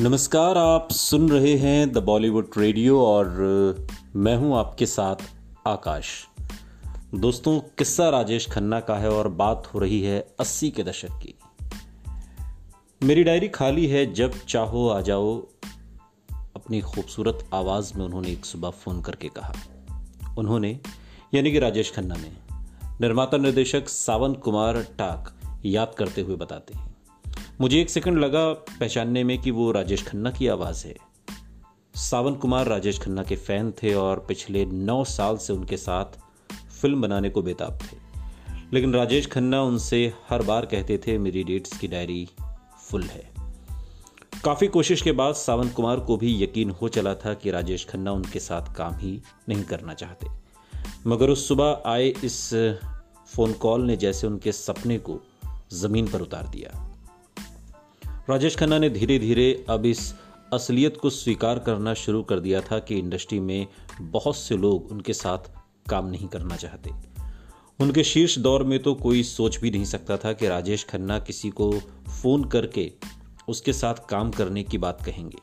नमस्कार, आप सुन रहे हैं द बॉलीवुड रेडियो और मैं हूँ आपके साथ आकाश। दोस्तों, किस्सा राजेश खन्ना का है और बात हो रही है अस्सी के दशक की। मेरी डायरी खाली है, जब चाहो आ जाओ। अपनी खूबसूरत आवाज़ में उन्होंने एक सुबह फ़ोन करके कहा। उन्होंने, यानी कि राजेश खन्ना ने, निर्माता निर्देशक सावंत कुमार टाक याद करते हुए बताते हैं। मुझे एक सेकंड लगा पहचानने में कि वो राजेश खन्ना की आवाज़ है। सावन कुमार राजेश खन्ना के फ़ैन थे और पिछले नौ साल से उनके साथ फ़िल्म बनाने को बेताब थे। लेकिन राजेश खन्ना उनसे हर बार कहते थे, मेरी डेट्स की डायरी फुल है। काफ़ी कोशिश के बाद सावंत कुमार को भी यकीन हो चला था कि राजेश खन्ना उनके साथ काम ही नहीं करना चाहते। मगर उस सुबह आए इस फ़ोन कॉल ने जैसे उनके सपने को ज़मीन पर उतार दिया। राजेश खन्ना ने धीरे धीरे अब इस असलियत को स्वीकार करना शुरू कर दिया था कि इंडस्ट्री में बहुत से लोग उनके साथ काम नहीं करना चाहते। उनके शीर्ष दौर में तो कोई सोच भी नहीं सकता था कि राजेश खन्ना किसी को फ़ोन करके उसके साथ काम करने की बात कहेंगे।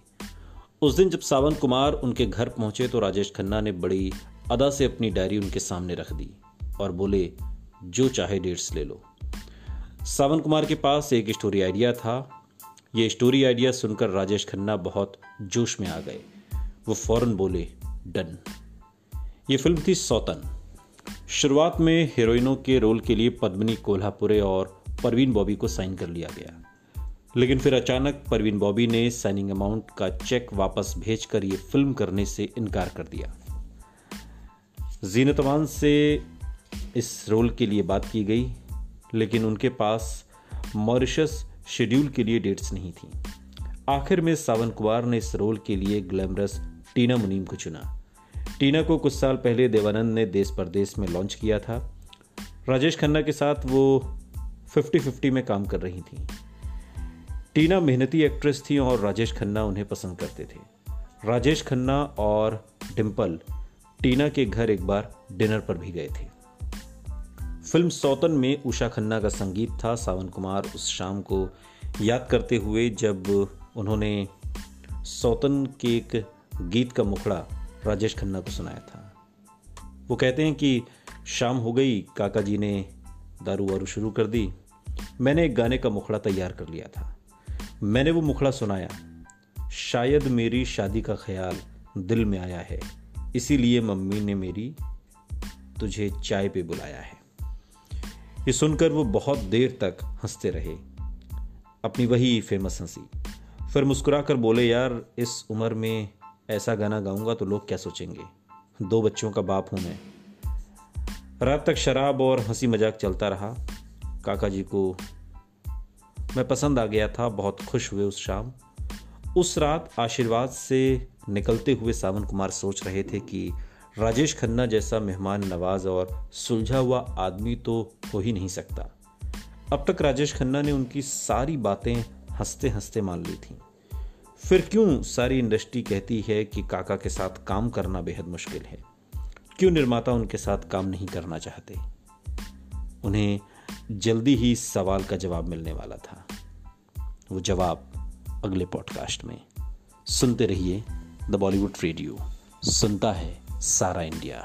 उस दिन जब सावन कुमार उनके घर पहुँचे तो राजेश खन्ना ने बड़ी अदा से अपनी डायरी उनके सामने रख दी और बोले, जो चाहे डेट्स ले लो। सावन कुमार के पास एक स्टोरी आइडिया था। ये स्टोरी आइडिया सुनकर राजेश खन्ना बहुत जोश में आ गए। वो फ़ौरन बोले, डन। ये फ़िल्म थी सौतन। शुरुआत में हीरोइनों के रोल के लिए पद्मनी कोल्हापुरे और परवीन बॉबी को साइन कर लिया गया। लेकिन फिर अचानक परवीन बॉबी ने साइनिंग अमाउंट का चेक वापस भेजकर ये फ़िल्म करने से इनकार कर दिया। जीनतवान से इस रोल के लिए बात की गई, लेकिन उनके पास मॉरिशस शेड्यूल के लिए डेट्स नहीं थी। आखिर में सावन कुमार ने इस रोल के लिए ग्लैमरस टीना मुनीम को चुना। टीना को कुछ साल पहले देवानंद ने देश परदेश में लॉन्च किया था। राजेश खन्ना के साथ वो 50-50 में काम कर रही थी। टीना मेहनती एक्ट्रेस थी और राजेश खन्ना उन्हें पसंद करते थे। राजेश खन्ना और डिम्पल टीना के घर एक बार डिनर पर भी गए थे। फ़िल्म सौतन में उषा खन्ना का संगीत था। सावन कुमार उस शाम को याद करते हुए जब उन्होंने सौतन के एक गीत का मुखड़ा राजेश खन्ना को सुनाया था। वो कहते हैं कि शाम हो गई, काका जी ने दारू वारू शुरू कर दी। मैंने एक गाने का मुखड़ा तैयार कर लिया था। मैंने वो मुखड़ा सुनाया। शायद मेरी शादी का ख्याल दिल में आया है, इसीलिए मम्मी ने मेरी तुझे चाय पे बुलाया है। ये सुनकर वो बहुत देर तक हँसते रहे। अपनी वही फ़ेमस हँसी। फिर मुस्कुराकर बोले, यार, इस उम्र में ऐसा गाना गाऊँगा तो लोग क्या सोचेंगे? दो बच्चों का बाप हूँ मैं। रात तक शराब और हँसी मज़ाक चलता रहा। काका जी को मैं पसंद आ गया था, बहुत खुश हुए उस शाम। उस रात आशीर्वाद से निकलते हुए सावन कुमार सोच रहे थे कि राजेश खन्ना जैसा मेहमान नवाज़ और सुलझा हुआ आदमी तो हो ही नहीं सकता। अब तक राजेश खन्ना ने उनकी सारी बातें हँसते हँसते मान ली थी। फिर क्यों सारी इंडस्ट्री कहती है कि काका के साथ काम करना बेहद मुश्किल है? क्यों निर्माता उनके साथ काम नहीं करना चाहते? उन्हें जल्दी ही सवाल का जवाब मिलने वाला था। वो जवाब अगले पॉडकास्ट में। सुनते रहिए द बॉलीवुड रेडियो। सुनता है सारा इंडिया